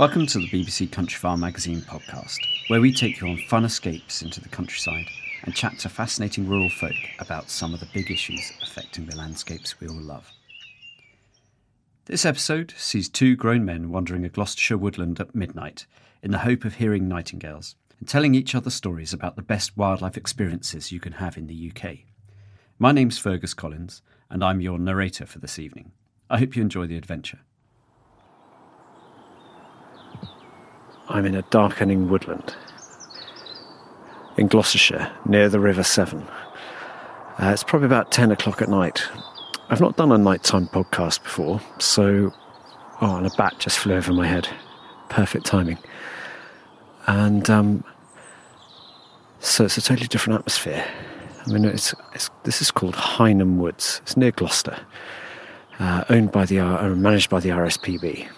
Welcome to the BBC Countryfile magazine podcast, where we take you on fun escapes into the countryside and chat to fascinating rural folk about some of the big issues affecting the landscapes we all love. This episode sees two grown men wandering a Gloucestershire woodland at midnight in the hope of hearing nightingales and telling each other stories about the best wildlife experiences you can have in the UK. My name's Fergus Collins, and I'm your narrator for this evening. I hope you enjoy the adventure. I'm in a darkening woodland in Gloucestershire near the River Severn. Uh, it's probably about 10 o'clock at night. I've not done a nighttime podcast before, so. Oh, and a bat just flew over my head. Perfect timing. And um, so it's a totally different atmosphere. I mean, it's, it's this is called Highnam Woods. It's near Gloucester, uh, owned by the uh, managed by the RSPB.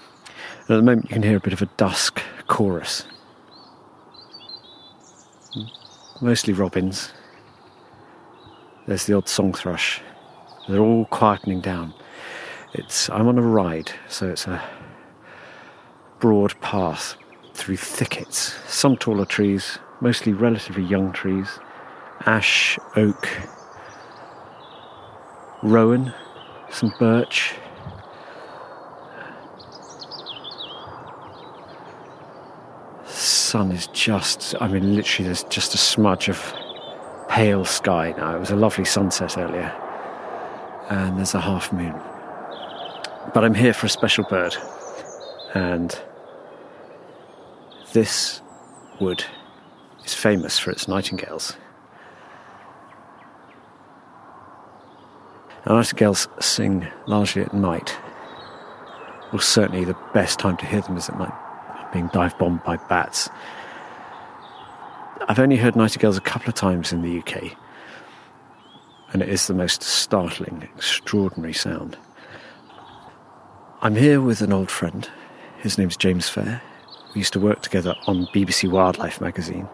And at the moment, you can hear a bit of a dusk chorus. Mostly robins. There's the odd song thrush. They're all quietening down. It's I'm on a ride, so it's a broad path through thickets. Some taller trees, mostly relatively young trees. Ash, oak, rowan, some birch, sun is just, I mean, literally, there's just a smudge of pale sky now. It was a lovely sunset earlier, and there's a half moon. But I'm here for a special bird, and this wood is famous for its nightingales. Nightingales sing largely at night. Well, certainly the best time to hear them is at night being dive bombed by bats. I've only heard nightingales a couple of times in the UK, and it is the most startling, extraordinary sound. I'm here with an old friend. His name's James Fair. We used to work together on BBC Wildlife magazine.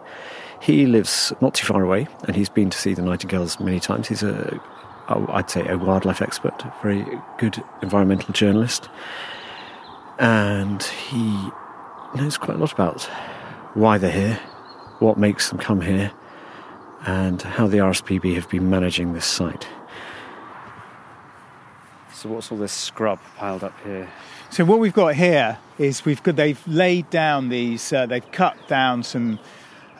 He lives not too far away, and he's been to see the nightingales many times. He's a, oh, I'd say, a wildlife expert, a very good environmental journalist, and he knows quite a lot about why they're here, what makes them come here, and how the RSPB have been managing this site. So, what's all this scrub piled up here? So, what we've got here is we've got they've laid down these, uh, they've cut down some,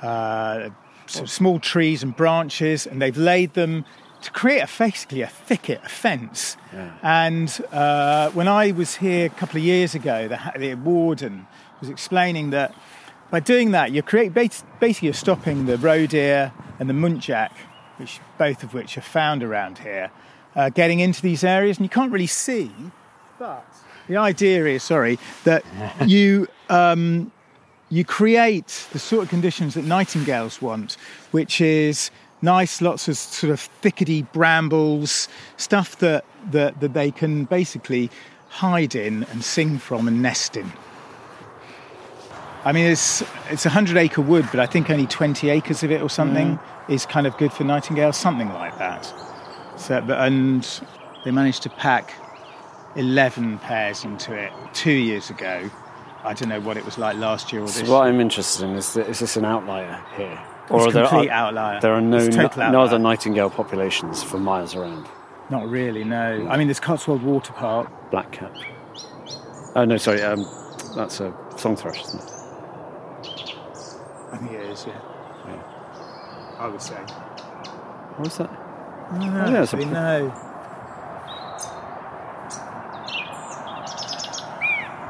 uh, some small trees and branches, and they've laid them to create a, basically a thicket, a fence. Yeah. And uh, when I was here a couple of years ago, the, the warden was explaining that by doing that, you're create, basically you're stopping the roe deer and the muntjac, which both of which are found around here, uh, getting into these areas, and you can't really see. But the idea is, sorry, that you um, you create the sort of conditions that nightingales want, which is nice, lots of sort of thickety brambles, stuff that, that, that they can basically hide in and sing from and nest in. I mean, it's it's a hundred acre wood, but I think only twenty acres of it or something is kind of good for nightingales, something like that. So, but, and they managed to pack eleven pairs into it two years ago. I don't know what it was like last year or So what. I'm interested in is, is this an outlier here? It's are there, complete are- outlier. there are no, no, total no outlier. other nightingale populations for miles around? Not really, no. I mean, there's Cotswold Water Park. Black cap. Oh, no, sorry, um, that's a song thrush, isn't it? I think it is, yeah. I would say. What was that? No, Oh, yeah, it's a actually, pl- no.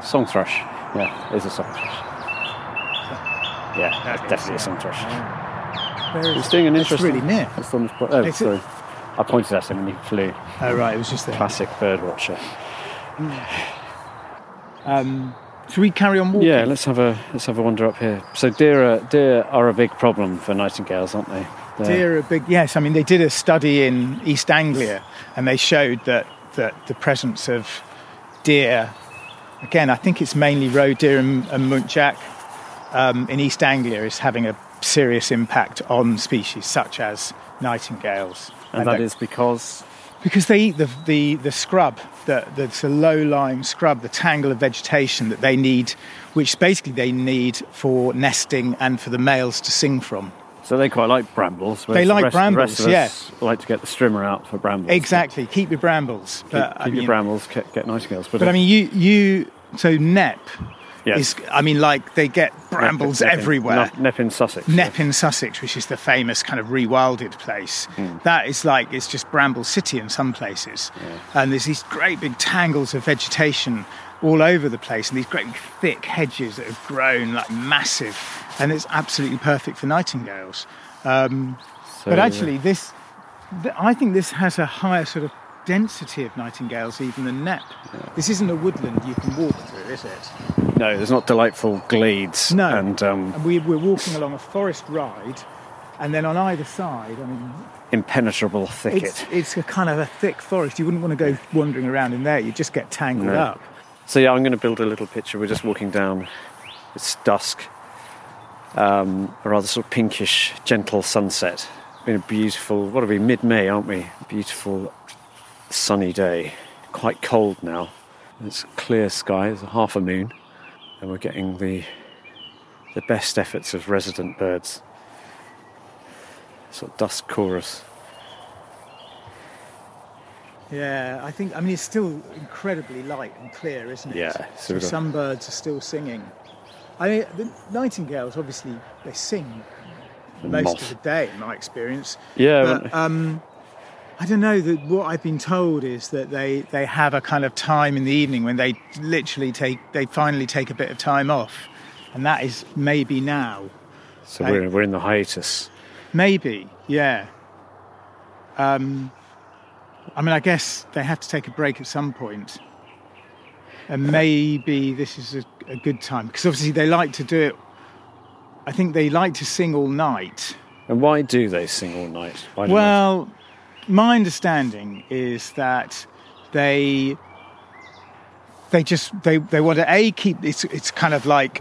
Song thrush. Yeah, it is a song thrush. Yeah, definitely a song thrush. Where is He's doing an It's interesting. really near. That's on po- oh, It's sorry. I pointed at him and he flew. Oh, right, it was just there. Classic bird watcher. Um, should we carry on walking? Yeah, let's have a let's have a wander up here. So deer are, deer are a big problem for nightingales, aren't they? They're- Deer are big. Yes, I mean they did a study in East Anglia, and they showed that that the presence of deer, again, I think it's mainly roe deer and, and muntjac um, in East Anglia, is having a serious impact on species such as nightingales. and that they- is because because they eat the the, the scrub, the, the, a low lying scrub, the tangle of vegetation that they need, which basically they need for nesting and for the males to sing from. so they quite like brambles. They the like rest, brambles, The rest of us like to get the strimmer out for brambles. Exactly, keep your brambles. Keep, But, keep I your mean- brambles, get, get nightingales. But, But I uh, mean, you you so Knepp yes. is. I mean, like they get brambles Knepp- everywhere. Knepp, Knepp in Sussex. Knepp in Sussex, which is the famous kind of rewilded place, Hmm. that is like it's just Bramble City in some places, and there's these great big tangles of vegetation all over the place, and these great thick hedges that have grown like massive, and it's absolutely perfect for nightingales. Um, So, but actually, this th- I think this has a higher sort of density of nightingales even than Knepp. This isn't a woodland you can walk through, is it? no, there's not delightful glades. No. And um, And we, we're walking along a forest ride, and then on either side, I mean, impenetrable thicket. it's, it's a kind of a thick forest. You wouldn't want to go wandering around in there. You'd just get tangled No. up. So yeah, I'm going to build a little picture. We're just walking down. It's dusk. Um, a rather sort of pinkish, gentle sunset. Been a beautiful. What are we? Mid-May, aren't we? Beautiful, sunny day. Quite cold now. It's clear sky. There's a half a moon, and we're getting the the best efforts of resident birds. Sort of dusk chorus. Yeah, I think. I mean, it's still incredibly light and clear, isn't it? Yeah, so So, some birds are still singing. I mean, the nightingales obviously they sing most moth. of the day, in my experience. Yeah, But, um, I don't know. That what I've been told is that they, they have a kind of time in the evening when they literally take they finally take a bit of time off, and that is maybe now. So I- we're we're in the hiatus. Maybe, yeah. Um, I mean, I guess they have to take a break at some point, and maybe this is a, a good time because obviously they like to do it. I think they like to sing all night. And why do they sing all night? Well, my understanding is that they they just they, they want to a keep it's it's kind of like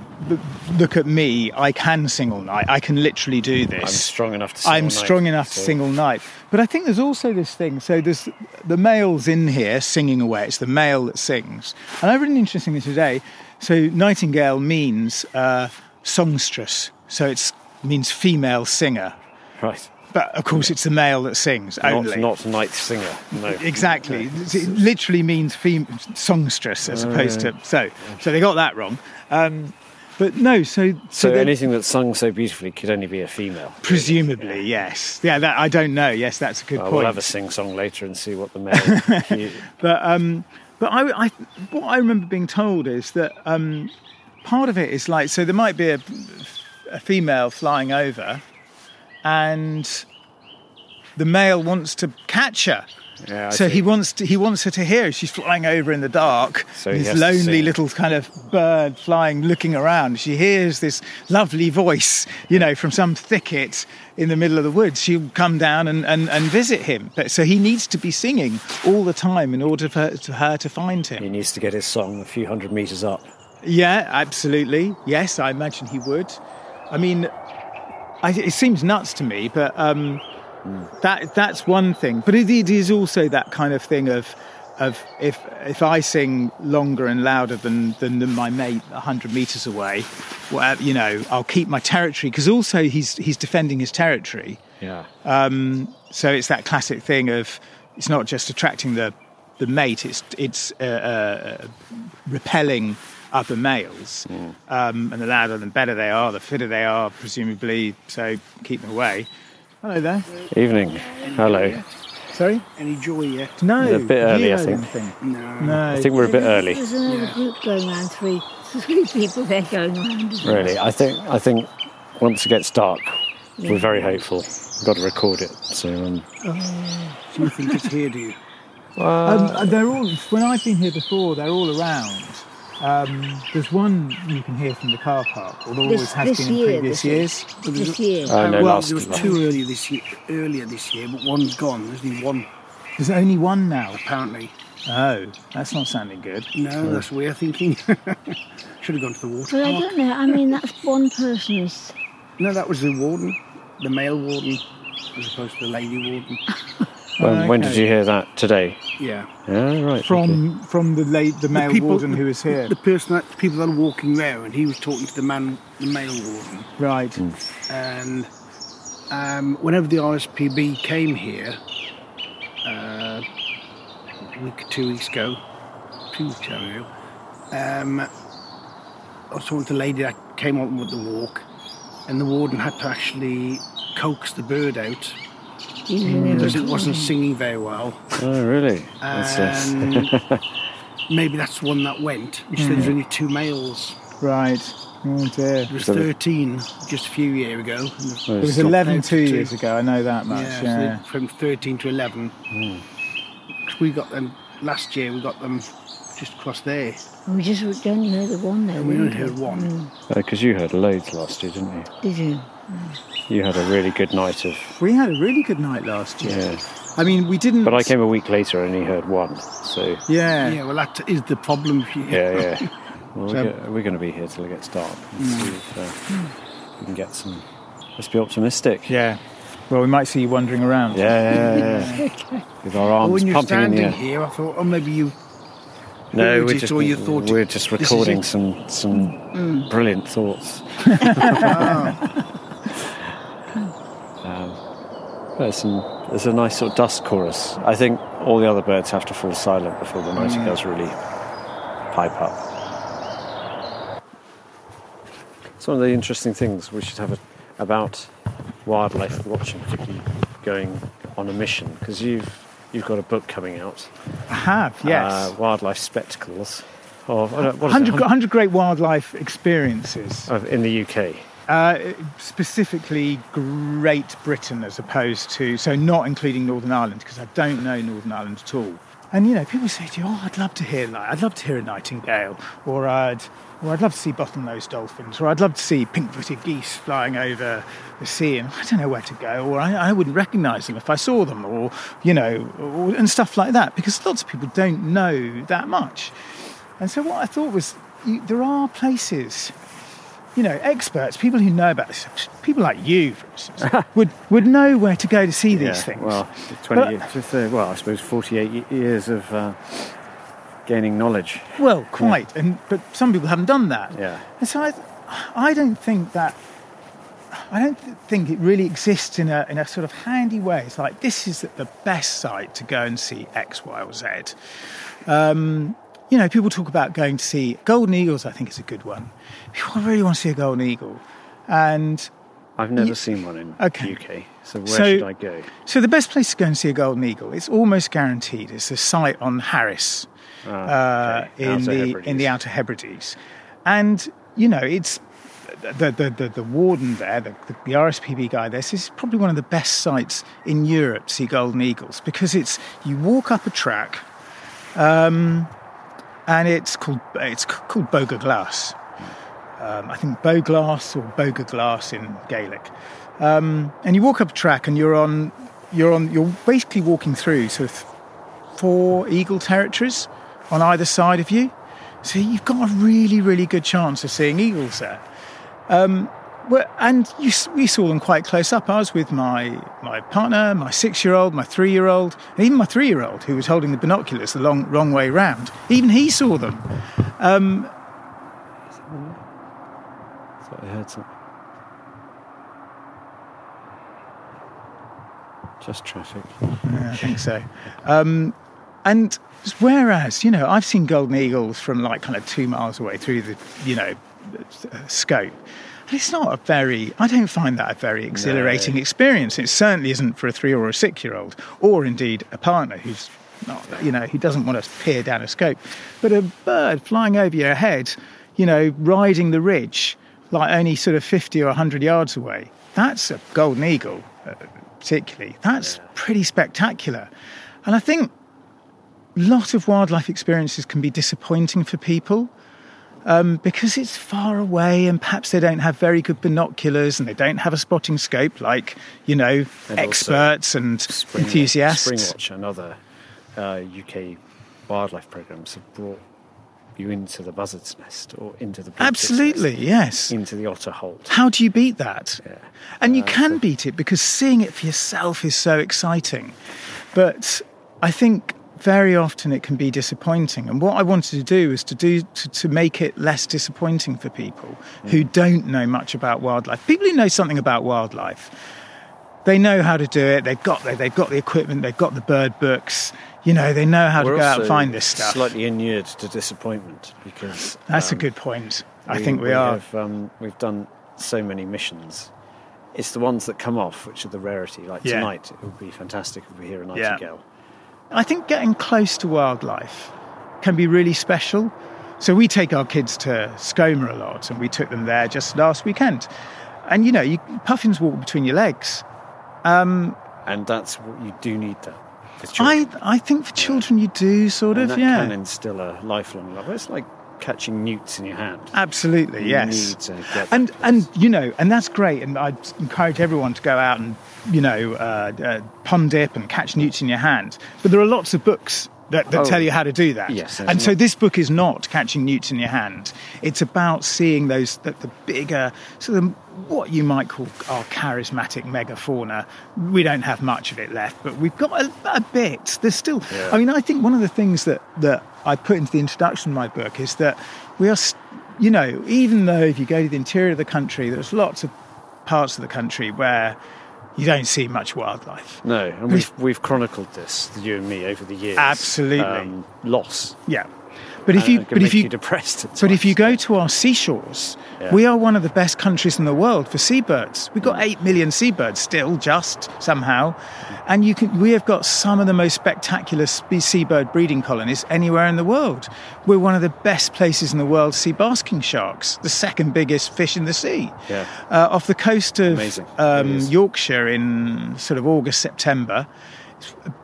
look at me I can sing all night I can literally do this I'm strong enough to sing I'm all night, strong enough to sing all night. But I think there's also this thing. So there's the male's in here singing away. It's the male that sings. And I read an interesting thing today. So nightingale means uh, songstress. So it means female singer. Right. But of course, it's the male that sings only. Not, not night singer. No. Exactly. It literally means fem- songstress as opposed to so. So they got that wrong. Um, but no. So So, so, anything that's sung so beautifully could only be a female. presumably yes. Yeah. That I don't know. Yes, that's a good Uh, point. we'll have a sing song later and see what the male. But um, but I, I what I remember being told is that um, part of it is like so there might be a, a female flying over, and the male wants to catch her. Yeah, so see. he wants to, he wants her to hear. her. She's flying over in the dark. So this lonely little kind of bird flying, looking around. She hears this lovely voice, you know, from some thicket in the middle of the woods. She'll come down and, and, and visit him. But, so he needs to be singing all the time in order for her, to her to find him. He needs to get his song a few hundred metres up. Yeah, absolutely. Yes, I imagine he would. I mean, I, it seems nuts to me, but um, that that's one thing. But it, it is also that kind of thing of of if if I sing longer and louder than than, than my mate hundred meters away, well, you know, I'll keep my territory because also he's he's defending his territory. Yeah. Um, So it's that classic thing of it's not just attracting the the mate; it's it's uh, uh, repelling other males. Um, and the louder and better they are, the fitter they are, presumably. So keep them away. Hello there. Evening. Hello. Sorry. Any joy yet? No. A bit early, I think. No. No. I think we're a bit early. There's another group going around, three, three people there going around. as. Really, I think I think once it gets dark, we're very hopeful. We've got to record it. So um, Do you think it's here, do you? Um, they're all. When I've been here before, they're all around. Um, there's one you can hear from the car park, although there always has been in year, previous this years. Is, this year. Oh, no, well, last- there was last- two earlier this year, earlier this year, but one's gone. There's only one There's only one now. apparently. Oh, that's not sounding good. No, that's the way I'm thinking. Should have gone to the water But I don't know. I mean, that's one person's. No, that was the warden, the male warden, as opposed to the lady warden. when, when did you hear that today? Yeah. Yeah, right. okay. From from the late the male people- warden who was here. The person, that, the people that are walking there, and he was talking to the man, the male warden. Right. and um, whenever the RSPB came here, uh, a week, two weeks ago, two weeks ago, um, I was talking to a lady that came on with the walk, and the warden had to actually coax the bird out Mm. because it wasn't mm. singing very well. Oh, really? That's And it. Um, maybe that's one that went. She said there's mm. only two males. Right. Oh dear. It was 13 just a few years ago. and It was stopped 11 two to- years ago. I know that much. Yeah, Yeah. so from 13 to 11. Hmm. 'Cause We got them last year. We got them just across there. We just only heard the one there. And we only heard one. Uh, because you heard loads last year, didn't you? Did you? You had a really good night of. We had a really good night last year. Yeah. I mean, we didn't. But I came a week later and only heard one. So, Yeah. Yeah, well, that is the problem. Here. Yeah, yeah. Well, So- we're, we're going to be here till it gets dark. and see if, uh, we can get some. Let's be optimistic. Yeah. Well, we might see you wandering around. Yeah, yeah, yeah. With our arms Well, arms when you're pumping in the standing air. here, I thought, oh, maybe you. No, we're just you thought we're just recording it. some some brilliant thoughts. um, there's some there's a nice sort of dusk chorus. I think all the other birds have to fall silent before the nightingales really pipe up. It's one of the interesting things we should have a, about wildlife watching, particularly going on a mission, because you've you've got a book coming out. I have, yes. Uh, wildlife spectacles. Of, I don't- what is it, 100, 100 100 great wildlife experiences, of- in the UK. Uh, specifically Great Britain as opposed to, so not including Northern Ireland, because I don't know Northern Ireland at all. And you know, people say to you, "Oh, I'd love to hear, like, I'd love to hear a nightingale, or I'd, or I'd love to see bottlenose dolphins, or I'd love to see pink-footed geese flying over the sea." And I don't know where to go, or I, I wouldn't recognise them if I saw them, or you know, or, and stuff like that, because lots of people don't know that much. And so what I thought was, you, there are places, you know, experts, people who know about this, people like you, for instance, would, would know where to go to see these Yeah, things. Well, 20 But- years, just, uh, well, I suppose 48 years of uh, gaining knowledge. Well, quite, and but some people haven't done that. Yeah. And so I, I don't think that. I don't th- think it really exists in a in a sort of handy way. It's like this is the best site to go and see X, Y, or Z. Um, you know, people talk about going to see golden eagles. I think is a good one. People really want to see a golden eagle, and I've never seen one in Okay. UK, so where So- should I go? So the best place to go and see a golden eagle, it's almost guaranteed, is a site on Harris Ah, uh, in Outer the Hebrides. in the Outer Hebrides, and you know it's the, the, the, the warden there, the, the, the RSPB guy there, says it's probably one of the best sites in Europe to see golden eagles because it's you walk up a track, um, and it's called it's called Bogha Glas. Um, I think Boglass or Bogha Glas in Gaelic. Um, and you walk up a track, and you're on you're on you're basically walking through sort of four eagle territories on either side of you. So you've got a really, really good chance of seeing eagles there. Um, well, and you, we saw them quite close up. I was with my, my partner, my six year old, my three year old, and even my three year old who was holding the binoculars the long, wrong way round. Even he saw them. Um, Thought I heard something. Just traffic. Yeah, I think so. Um, and whereas, you know, I've seen golden eagles from like kind of two miles away through the, you know, uh, scope. It's not a very, I don't find that a very exhilarating experience. It certainly isn't for a three or a six year old, or indeed a partner who's not, you know, who doesn't want to peer down a scope. But a bird flying over your head, you know, riding the ridge, like only sort of 50 or 100 yards away, that's a golden eagle, uh, particularly. That's pretty spectacular. And I think a lot of wildlife experiences can be disappointing for people um, because it's far away and perhaps they don't have very good binoculars and they don't have a spotting scope like, you know, And experts and Spring, enthusiasts. Springwatch and other uh, UK wildlife programs have brought you into the buzzard's nest or into the Absolutely, nest, yes. into the otter holt. How do you beat that? Yeah. And you Uh, can so- beat it because seeing it for yourself is so exciting. But I think very often it can be disappointing. And what I wanted to do is to do to, to make it less disappointing for people who don't know much about wildlife. People who know something about wildlife, they know how to do it. They've got the, they've got the equipment. They've got the bird books. You know, they know how We're to go out and find this stuff. Slightly inured to disappointment because That's a um, good point. I think we, are. Have, um, we've done so many missions. It's the ones that come off which are the rarity. Like Yeah. tonight, it would be fantastic if we hear a nightingale. I think getting close to wildlife can be really special. So we take our kids to Skomer a lot, and we took them there just last weekend. And you know, you, puffins walk between your legs. Um, and that's what you do need that. I, I think for children you do sort and of, that yeah, can instill a lifelong love. It's like catching newts in your hand. absolutely, You yes. need to get and and you know, and that's great. And I encourage everyone to go out and you know uh, uh, pond dip and catch newts in your hand. But there are lots of books that, that Oh. tell you how to do that. Yes, and so this book is not catching newts in your hand. It's about seeing those the, the bigger sort of what you might call our charismatic megafauna. We don't have much of it left, but we've got a, a bit. There's still. Yeah. I mean, I think one of the things that that I put into the introduction of my book is that we are, you know, even though if you go to the interior of the country, there's lots of parts of the country where you don't see much wildlife. No, and we've we've chronicled this, you and me, over the years. Absolutely. Um, loss. Yeah, but if you but if you, depressed. at but if you go to our seashores, Yeah. we are one of the best countries in the world for seabirds. We've got eight million seabirds still, just somehow, and you can. We have got some of the most spectacular seabird breeding colonies anywhere in the world. We're one of the best places in the world to see basking sharks, the second biggest fish in the sea. Yeah. Uh, off the coast of um, Yorkshire in sort of August, September.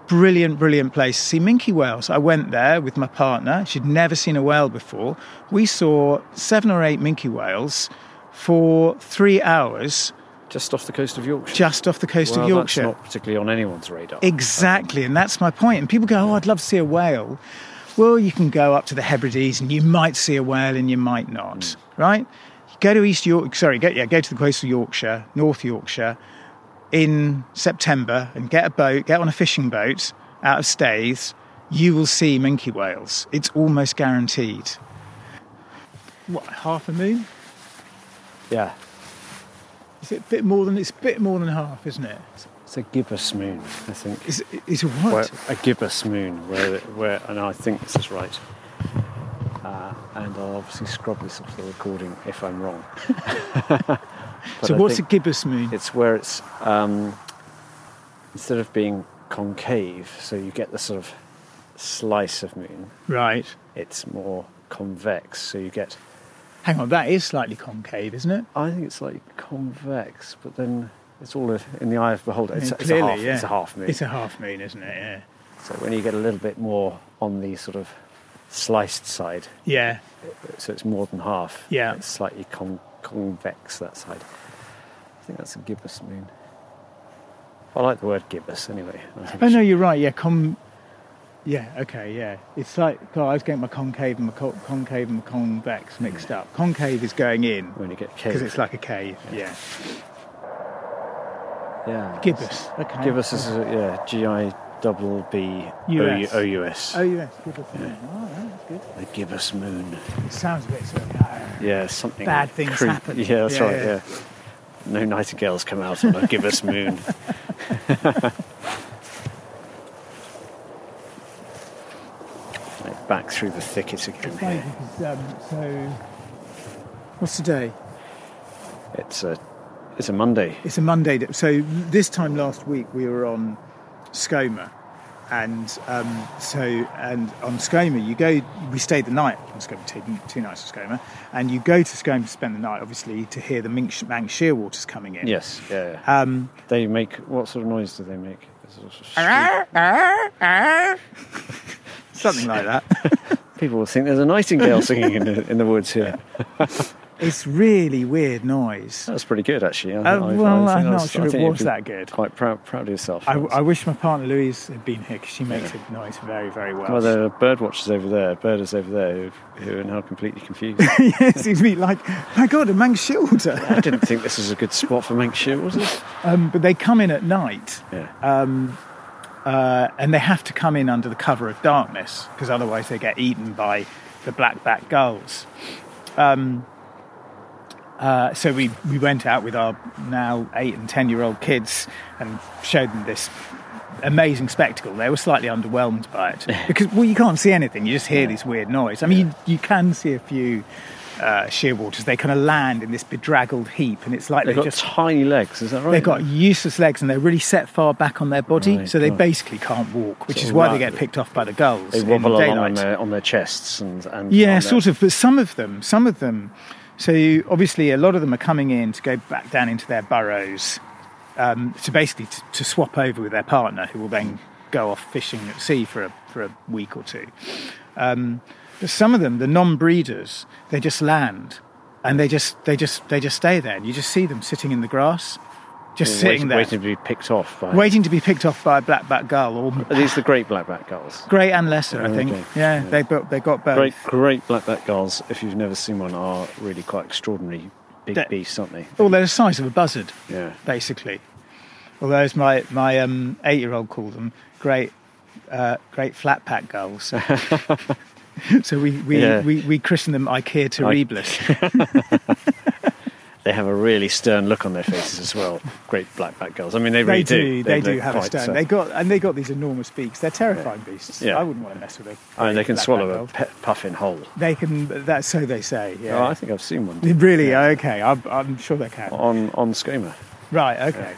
Brilliant, brilliant place to see minke whales. I went there with my partner. She'd never seen a whale before. We saw seven or eight minke whales for three hours just off the coast of Yorkshire. just off the coast well, of Yorkshire. That's not particularly on anyone's radar. Exactly, and that's my point. And people go, "Oh, I'd love to see a whale." Well, you can go up to the Hebrides, and you might see a whale, and you might not. Hmm. Right? Go to East York. Sorry, go, yeah, go to the coast of Yorkshire, North Yorkshire, in September, and get a boat, get on a fishing boat out of Staithes. You will see minke whales. It's almost guaranteed. What half a moon? Yeah, Is it a bit more than? It's a bit more than half, isn't it? it's a gibbous moon, I think. Is it, is what? Where, a gibbous moon, where, where, and I think this is right. Uh, and I'll obviously scrub this off the recording if I'm wrong. But so I what's a gibbous moon? It's where it's um, instead of being concave, so you get the sort of slice of moon. Right. It's more convex, so you get Hang on, that is slightly concave, isn't it? I think it's like convex, but then it's all in the eye of the beholder. It's, I mean, it's a clearly, half. yeah. It's a half moon. It's a half moon, isn't it? Yeah. So when you get a little bit more on the sort of sliced side, Yeah. so it's more than half. Yeah. It's slightly con- convex that side. I think that's a gibbous moon. I like the word gibbous anyway. Oh no, you're right. Yeah, com. Yeah, okay, yeah. It's like God, I was getting my concave and my co- concave and my convex mixed up. Concave is going in when you get because it's like a cave. Yeah. yeah. Gibbous. Okay. Gibbous is a, yeah. G I double B O US. O U S. Oh yes, gibbous. Yeah. Oh, that's good. The gibbous moon. It sounds a bit sort of. uh, Yeah, something Bad things creep- happen. Yeah, that's Yeah, right. yeah. Yeah. No nightingales come out on a gibbous moon. Like back through the thicket again. Here. because, um, so, what's today? It's a it's a Monday. It's a Monday. So this time last week we were on Skomer, and um, so and on Skomer you go. We stayed the night on Skomer, two, two nights on Skomer, and you go to Skomer to spend the night, obviously to hear the Manx, shearwaters coming in. Yes, yeah. yeah. Um, they make what sort of noise do they make? Sort of shriek- something like that. People will think there's a nightingale singing in the, in the woods here. It's really weird noise. That's pretty good, actually. I, Uh, I- I well, think I'm not sure I it was that good. Quite proud, proud of yourself. I, I wish my partner Louise had been here because she makes a noise very, very well. Well, there are bird watchers over there, birders over there, who, who are now completely confused. yes, seems to be like, my God, a Manx shearwater. I didn't think this was a good spot for Manx it? Um, but they come in at night, Yeah. um, uh, and they have to come in under the cover of darkness because otherwise they get eaten by the black-backed gulls. Um, uh, so we, we went out with our now eight and ten year old kids and showed them this amazing spectacle. They were slightly underwhelmed by it because well you can't see anything. You just hear this weird noise. I mean you, you can see a few uh, shearwaters. They kind of land in this bedraggled heap, and it's like They've they got just tiny legs, is that right? They've got useless legs and they're really set far back on their body, Right, so they basically can't walk, which Sort is why ra- they get picked off by the gulls. They wobble along on their, on their chests and, and Yeah, sort of. But some of them, some of them. So obviously, a lot of them are coming in to go back down into their burrows, um, to basically to, to swap over with their partner, who will then go off fishing at sea for a for a week or two. Um, but some of them, the non-breeders, they just land, and they just they just they just stay there, and you just see them sitting in the grass, just sitting waiting, there, waiting to be picked off by. waiting to be picked off by a black-backed gull or Are these the great blackback gulls? great and lesser, I think. Okay. Yeah, Yeah. they got they got both. Great, great blackback gulls. If you've never seen one, are really quite extraordinary big They- beasts, aren't they? Well, they're the size of a buzzard. Yeah. basically. Although, as my my um, eight year old called them, great uh, great flat pack gulls. so we we, Yeah. we we christened them Ikea terribilis. They have a really stern look on their faces as well. Great blackback gulls. I mean, they they really do, they They're do have a quite, stone. uh, They got and they got these enormous beaks. They're terrifying beasts. Yeah. I wouldn't want to mess with them. I mean, they can swallow a pe- puffin whole. They can. That's so they say. Oh, Yeah. I think I've seen one really? Okay. I'm, I'm sure they can. on on Skomer. Right. Okay.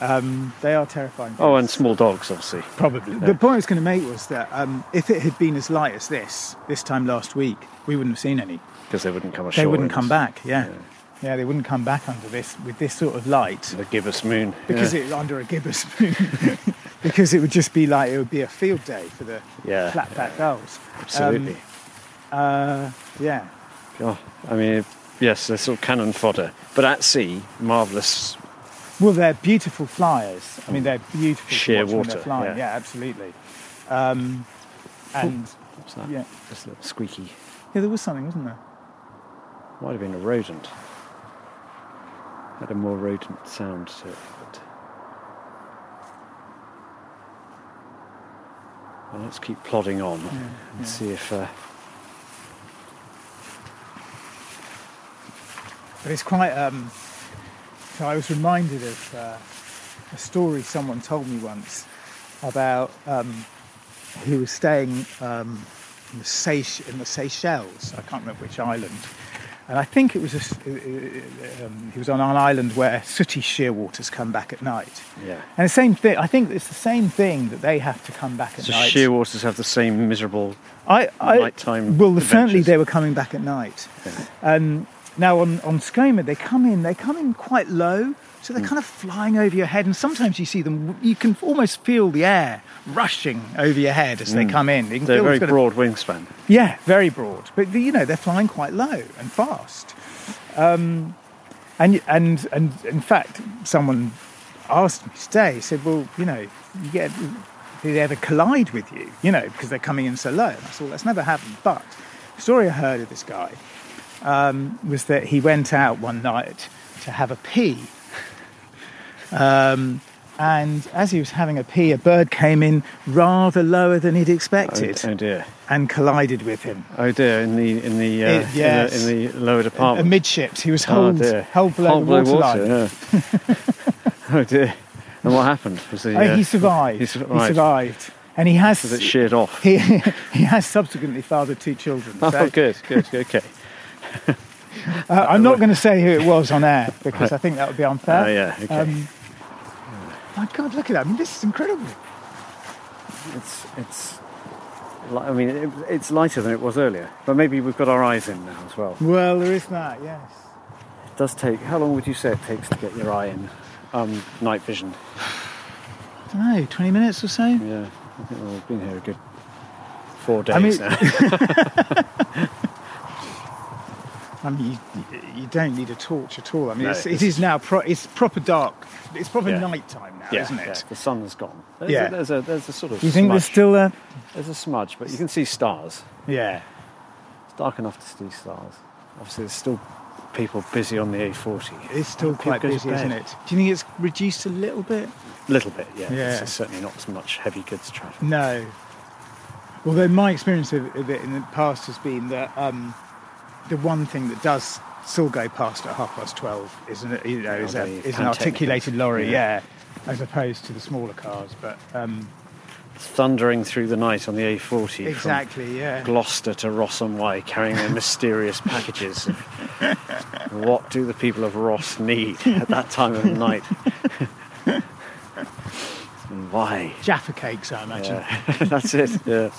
Um, they are terrifying. Oh, and small dogs, obviously. Probably. The point I was going to make was that um, if it had been as light as this this time last week, we wouldn't have seen any. Because they wouldn't come ashore. They wouldn't come back. Yeah. Yeah, they wouldn't come back under this with this sort of light The gibbous moon. because yeah. it under a gibbous moon. because it would just be like it would be a field day for the Yeah. flat back gulls. Absolutely. Um, uh, yeah. Oh, I mean, yes, they're sort of cannon fodder. But at sea, marvellous. Well, they're beautiful flyers. I mean, they're beautiful Sheer watch when they're water, flying. yeah. Yeah, absolutely. Um, and What's that? yeah, Just a little squeaky. yeah, there was something, wasn't there? Might have been a rodent. Had a more rodent sound to it. But... Well, let's keep plodding on and see if. Uh, But it's quite. Um, so I was reminded of uh, a story someone told me once about um, who was staying um, in, the Seych- in the Seychelles. I can't remember which island. And I think it was a um, he was on an island where sooty shearwaters come back at night. Yeah. And the same thing. I think it's the same thing that they have to come back at So night. shearwaters have the same miserable. I, I nighttime well, certainly they were coming back at night. Um, now on on Skoma, they come in. They come in quite low, so they're kind of flying over your head. And sometimes you see them. You can almost feel the air rushing over your head as they come in. They're very broad wingspan. Yeah, very broad. But you know they're flying quite low and fast. Um, and and and in fact, someone asked me today. Said, "Well, you know, you get do they ever collide with you? You know, because they're coming in so low." And I said, "Well, that's never happened." But the story I heard of this guy um, was that he went out one night to have a pee. Um, and as he was having a pee, a bird came in rather lower than he'd Oh, expected oh dear. and collided with him. Oh dear. In the in the, uh, It- yes. in, the in the lower department. Amidships, he was oh hold, dear. held below the waterline. yeah. oh dear. And what happened? Was he? Oh, uh, he survived. He He, survived. survived. And he has Was it sheared off? he, he has subsequently fathered two children. Oh, So, good, good, okay. uh, I'm not going to say who it was on air because I think that would be unfair. Oh, yeah, okay. Um, my God, look at that! I mean, this is incredible. It's it's. I mean, it, it's lighter than it was earlier, but maybe we've got our eyes in now as well. Well, there is that. Yes. It does take. How long would you say it takes to get your eye in? Um, night vision. I don't know, 20 minutes or so. Yeah, I think well, we've been here a good four days I mean- now. I mean, you, you don't need a torch at all. I mean, No, it's, it is now. Pro, it's proper dark. It's proper Yeah. night time now, yeah, isn't it? yeah, the sun's gone. There's Yeah. a, there's a there's a sort of. Do you think there's smudge. still a? There's a smudge, but you can see stars. Yeah. It's dark enough to see stars. Obviously, there's still people busy on the A40. It's still quite busy, isn't it? Do you think it's reduced a little bit? A little bit, yeah. Yeah. There's certainly not as much heavy goods traffic. No. Although my experience of of it in the past has been that um, the one thing that does still go past at half past twelve is an, you know, is, Oh, a, is an articulated lorry, Yeah. yeah. as opposed to the smaller cars. But um, Thundering through the night on the A40 from exactly, yeah. Gloucester to Ross on Wye, carrying their mysterious packages. what do the people of Ross need at that time of night? why? Jaffa cakes, I imagine. Yeah, that's it. Yeah.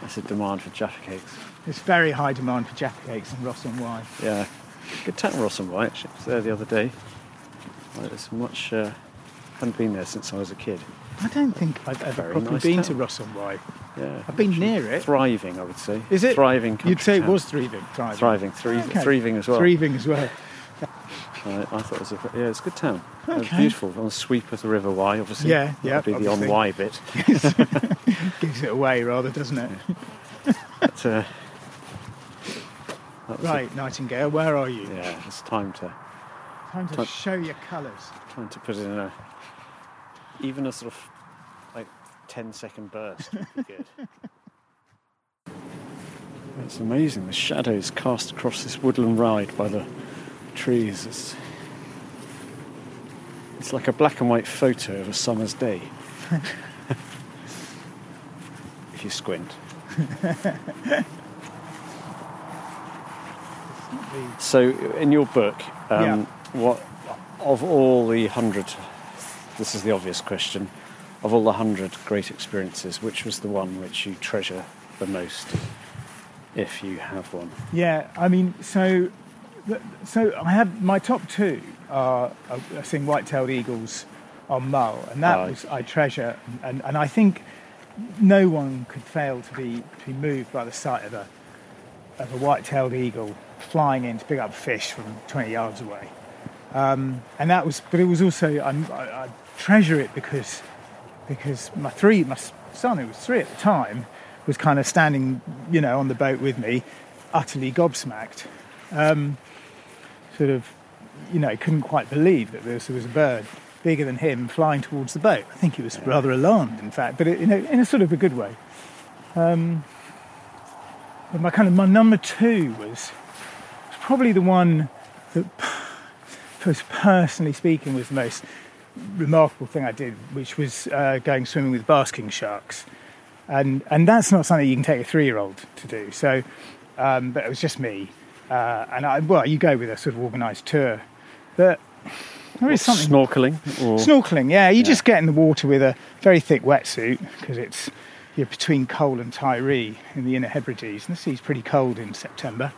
That's a demand for Jaffa cakes. There's very high demand for Jaffa cakes and Ross on Wye. Yeah. Good town, Ross and Wye, actually. I was there the other day. Well, it's much. Uh, haven't been there since I was a kid. I don't think I've ever Very properly nice been town. to Ross on Wye. Yeah. I've been near it. Thriving, I would say. Is it? Thriving You'd say it was thriving. Thriving. Thriving, three, Okay. thriving as well. Thriving as well. I, I thought it was a yeah, it's a good town. Uh, Okay. beautiful on the sweep of the River Wye, obviously. Yeah, yeah, be the on obviously. Wye bit. Gives it away rather, doesn't it? But, uh, that was a- Right, Nightingale, where are you? yeah, it's time to Time to Time- show your colours. time to put it in a even a sort of like 10 second burst would be good. It's amazing the shadows cast across this woodland ride by the trees. It's, it's like a black and white photo of a summer's day. if you squint. So, in your book, um, Yeah. what of all the hundred? This is the obvious question. Of all the hundred great experiences, which was the one which you treasure the most, if you have one? Yeah, I mean, so so I have my top two are uh, seeing white-tailed eagles on Mull, and that Right. was I treasure, and, and I think no one could fail to be to be moved by the sight of a of a white-tailed eagle flying in to pick up fish from 20 yards away. Um, and that was, but it was also I'm, I, I treasure it because because my three, my son who was three at the time, was kind of standing, you know, on the boat with me, utterly gobsmacked, um, sort of, you know, couldn't quite believe that there was, there was a bird bigger than him flying towards the boat. I think he was rather alarmed, in fact, but it, you know, in a sort of a good way. Um, but my kind of my number two was probably the one that, personally speaking, was the most remarkable thing I did, which was uh, going swimming with basking sharks, and and that's not something you can take a three-year-old to do. So, um, but it was just me, uh, and I, well, you go with a sort of organised tour, but there is something Snorkeling or Snorkeling, yeah. You just get in the water with a very thick wetsuit because it's you're between Coll and Tiree in the Inner Hebrides, and the sea's pretty cold in September.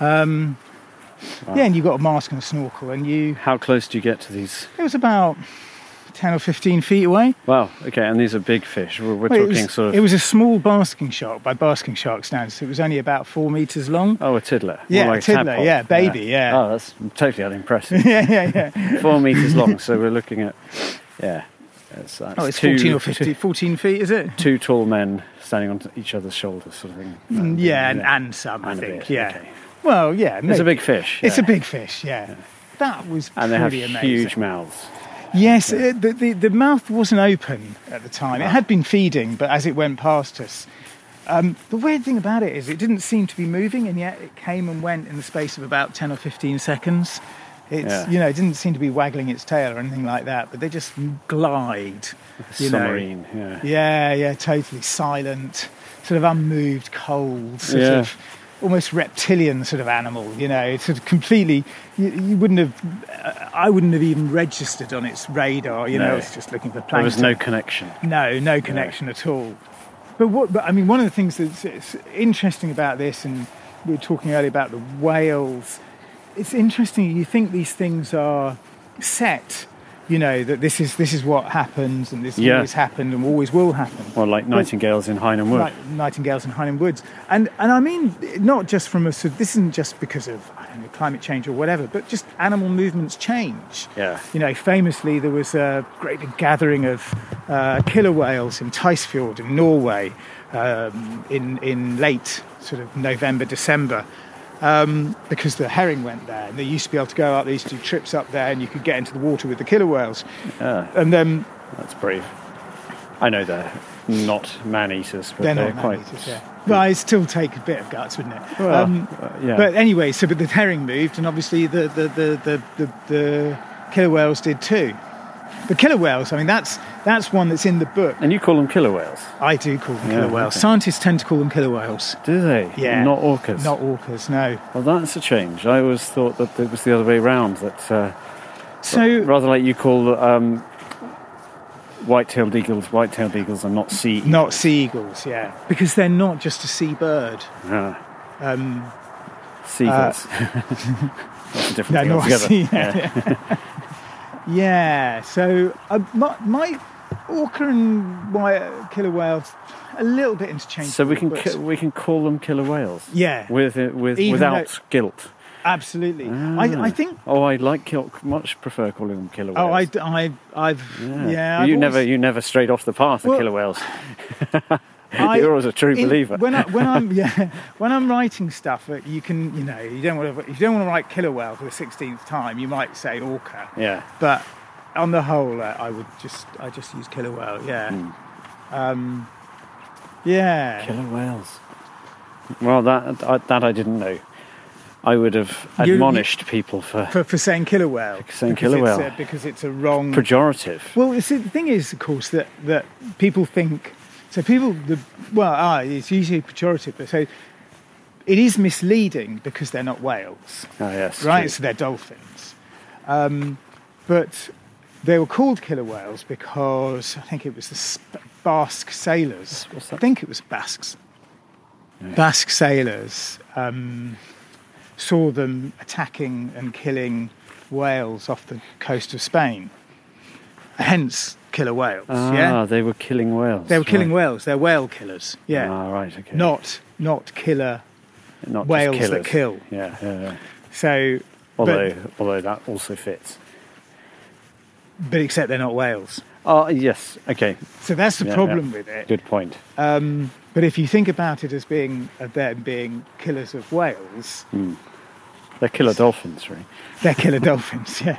Um, Yeah, and you've got a mask and a snorkel, and you. how close do you get to these? It was about ten or fifteen feet away. Wow. Okay, and these are big fish. We're, we're Well, talking was, sort of. It was a small basking shark by basking shark standards. It was only about four meters long. Oh, a tiddler. Yeah, like a tiddler, yeah, baby, yeah. Oh, that's totally unimpressive. yeah, yeah, yeah. Four meters long, so we're looking at, yeah. It's, Oh, it's two, 14 or 50, 14 feet, is it? Two tall men standing on each other's shoulders, sort of thing. Mm, Yeah, and, and some, And I think. yeah. okay. Well, yeah. It's no- a big fish. It's yeah. a big fish, yeah. That was And they have amazing. huge mouths. Yes, it, the, the the mouth wasn't open at the time. It had been feeding, but as it went past us, um, the weird thing about it is it didn't seem to be moving, and yet it came and went in the space of about ten or fifteen seconds. It's Yeah. you know it didn't seem to be waggling its tail or anything like that, but they just glide. You know. Submarine, yeah. Yeah, yeah, totally silent, sort of unmoved, cold, sort Yeah. of almost reptilian sort of animal. You know, it's sort of completely. You, you wouldn't have. uh, I wouldn't have even registered on its radar. You know, No. it's just looking for There was no connection. No, no connection at all. But what? But I mean, one of the things that's it's interesting about this, and we were talking earlier about the whales. It's interesting. You think these things are set. You know that this is this is what happens, and this Yeah. always happened, and always will happen. Well, like nightingales in Highnam Wood. Like nightingales in Highnam Woods, and and I mean not just from a sort. This isn't just because of I don't know climate change or whatever, but just animal movements change. Yeah. You know, famously there was a great big gathering of uh, killer whales in Tysfjord in Norway um, in in late sort of November December. Um, because the herring went there, and they used to be able to go out. They used to do trips up there, and you could get into the water with the killer whales. Ah, And then that's brave. I know they're not man eaters, but they're, they're, not quite. yeah. Well, it'd still take a bit of guts, wouldn't it? Well, Um, uh, yeah. But anyway, so but the herring moved, and obviously the the, the, the, the the killer whales did too. The killer whales, I mean, that's that's one that's in the book. and you call them killer whales, I do call them Yeah, killer whales. okay. Scientists tend to call them killer whales. do they? Yeah, Not orcas. Not orcas, no. Well, that's a change. I always thought that it was the other way round. That uh, So rather like you call um, white-tailed eagles, white-tailed eagles are not sea. not sea eagles, yeah, because they're not just a sea bird. Ah, Um, seagulls. that's a different no, thing altogether. sea. Yeah. Yeah, so uh, my, my orca and why- killer whales a little bit interchangeable. So we can ki- we can call them killer whales. Yeah. With uh, with Even without though- guilt. absolutely. Ah. I, I think. Oh, I like kill, much prefer calling them killer whales. Oh, I. I, I've yeah. you I've never always- you never strayed off the path of Well, killer whales. I- You're always a true in- believer. When, I, when I'm yeah, when I'm writing stuff, you can you know you don't want to if you don't want to write killer whale for the sixteenth time, you might say orca. yeah. But on the whole, uh, I would just I just use killer whale. Yeah. Hmm. Um, yeah. Killer whales. Well, that I, that I didn't know. I would have You- you- admonished people for For, for saying killer whale. saying because killer it's whale. A, because it's a wrong. pejorative. Well, see, the thing is, of course, that, that people think. So people, the, well, ah, it's usually pejorative, but so it is misleading because they're not whales, Oh yes, right? true. So they're dolphins. Um, but they were called killer whales because I think it was the Sp- Basque sailors. I think it was Basques. Basque sailors um, saw them attacking and killing whales off the coast of Spain. Hence, killer whales. Ah, yeah, they were killing whales. they were killing right. whales. They're whale killers. Yeah, Ah, right. Okay. not not killer. Not whales that kill. Yeah, yeah, yeah. So, Although, but, although that also fits. but except they're not whales. Oh yes. Okay. So that's the Yeah, problem with it. Good point. Um, but if you think about it as being of them being killers of whales, They're killer dolphins, right? they're killer dolphins. Yeah,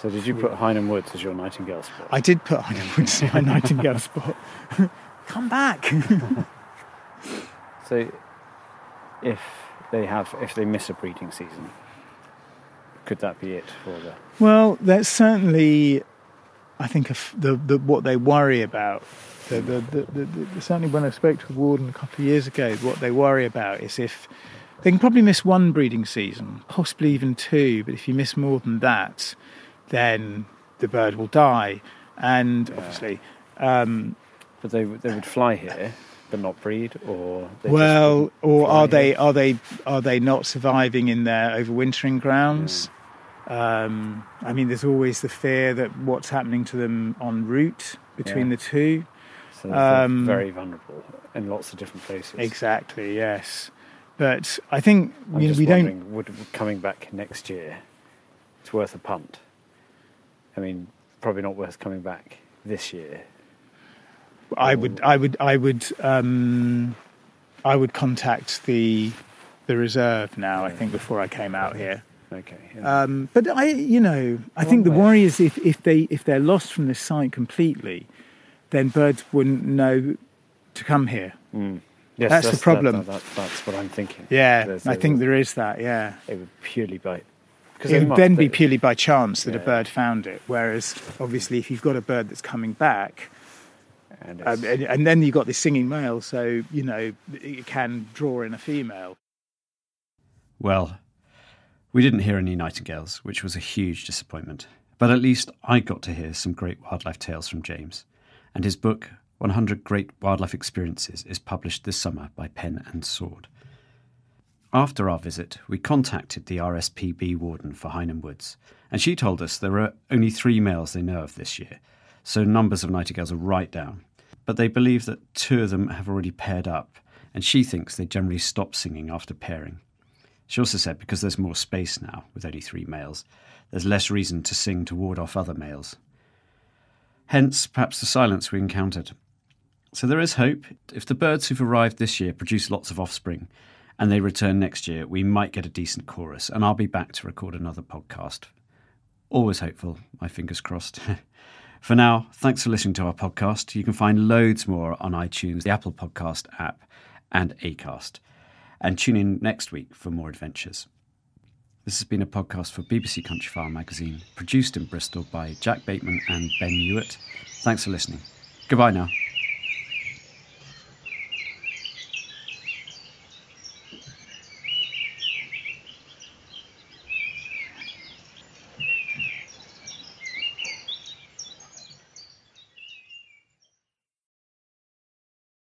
So did you put Highnam Woods as your nightingale spot? I did put Highnam Woods as my nightingale spot. Come back. So, if they have, if they miss a breeding season, could that be it for the? Well, that's certainly, I think, the, the what they worry about. The, the, the, the, the, certainly, when I spoke to the warden a couple of years ago, what they worry about is if they can probably miss one breeding season, possibly even two. But if you miss more than that, then the bird will die. And obviously, um, But they they would fly here, but not breed, or well, or are here? they are they are they not surviving in their overwintering grounds? Um, I mean, there's always the fear that what's happening to them en route between Yeah. the two. So um, very vulnerable in lots of different places. Exactly, yes. But I think I'm just we don't. would coming back next year, it's worth a punt. I mean, probably not worth coming back this year. I would, I would, I would, um, I would contact the the reserve now. I think before I came out here. Okay. yeah. Um, but I, you know, I Long think the way. worry is if, if they if they're lost from this site completely, then birds wouldn't know to come here. yes, that's the problem. that- that- that's what I'm thinking. Yeah, There's- I think would- there is that. Yeah, They would purely bite. Because it would then be purely by chance that a bird found it. Whereas, obviously, if you've got a bird that's coming back, And um, and, and then you've got this singing male, so you know it can draw in a female. Well, we didn't hear any nightingales, which was a huge disappointment. But at least I got to hear some great wildlife tales from James. And his book, 100 Great Wildlife Experiences, is published this summer by Pen and Sword. After our visit, we contacted the RSPB warden for Highnam Woods, and she told us there are only three males they know of this year, so numbers of nightingales are right down. But they believe that two of them have already paired up, and she thinks they generally stop singing after pairing. She also said because there's more space now, with only three males, there's less reason to sing to ward off other males. Hence, perhaps the silence we encountered. So there is hope. If the birds who've arrived this year produce lots of offspring and they return next year, we might get a decent chorus, and I'll be back to record another podcast. Always hopeful, my fingers crossed. for now, thanks for listening to our podcast. You can find loads more on iTunes, the Apple Podcast app, and Acast. And tune in next week for more adventures. This has been a podcast for BBC Countryfile magazine, produced in Bristol by Jack Bateman and Ben Hewitt. Thanks for listening. Goodbye now.